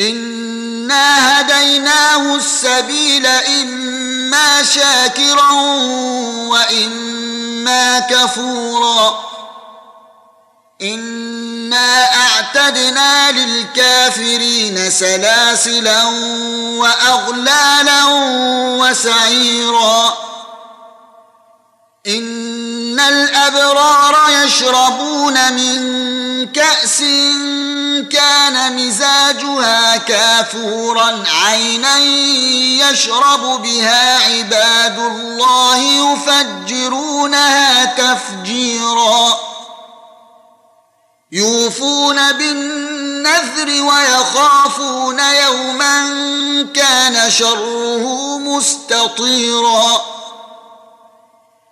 انا هديناه السبيل اما شاكرا واما كفورا انا اعتدنا للكافرين سلاسلا واغلالا وسعيرا ان الابرار يشربون من كاس كان مزاجها كافورا عينا يشرب بها عباد الله يفجرونها تفجيرا. يوفون بالنذر ويخافون يوما كان شره مستطيرا.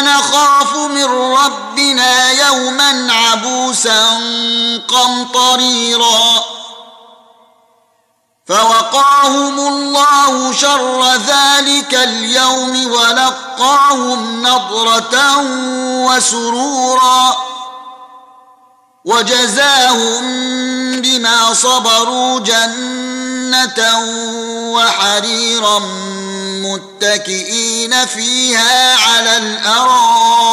نخاف من ربنا يوما عبوسا قمطريرا فوقاهم الله شر ذلك اليوم ولقاهم نضره وسرورا وجزاهم بما صبروا جنة وحريرا متكئين فيها على الأرائك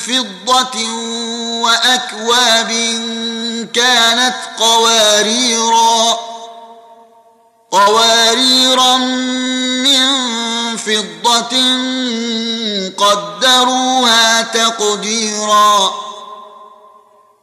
فضة وأكواب كانت قواريرا قواريرا من فضة قدروها تقديرا.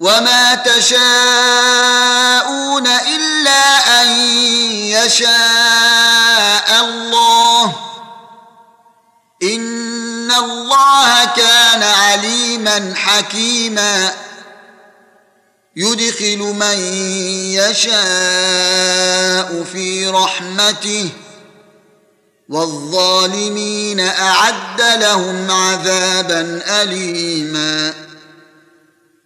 وما تشاءون الا ان يشاء الله ان الله كان عليما حكيما يدخل من يشاء في رحمته والظالمين اعد لهم عذابا اليما